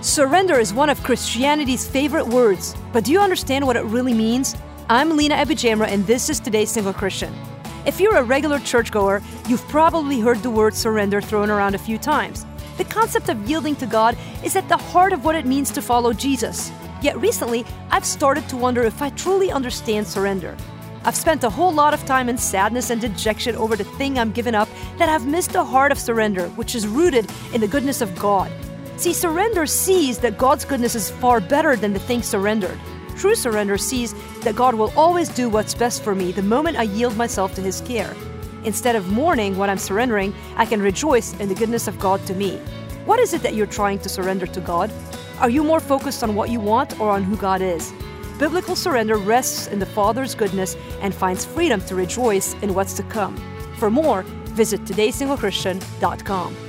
Surrender is one of Christianity's favorite words, but do you understand what it really means? I'm Lena Abujamra, and this is today's Single Christian. If you're a regular churchgoer, you've probably heard the word surrender thrown around a few times. The concept of yielding to God is at the heart of what it means to follow Jesus. Yet recently, I've started to wonder if I truly understand surrender. I've spent a whole lot of time in sadness and dejection over the thing I'm giving up that I've missed the heart of surrender, which is rooted in the goodness of God. See, surrender sees that God's goodness is far better than the thing surrendered. True surrender sees that God will always do what's best for me the moment I yield myself to His care. Instead of mourning what I'm surrendering, I can rejoice in the goodness of God to me. What is it that you're trying to surrender to God? Are you more focused on what you want or on who God is? Biblical surrender rests in the Father's goodness and finds freedom to rejoice in what's to come. For more, visit todayssinglechristian.com.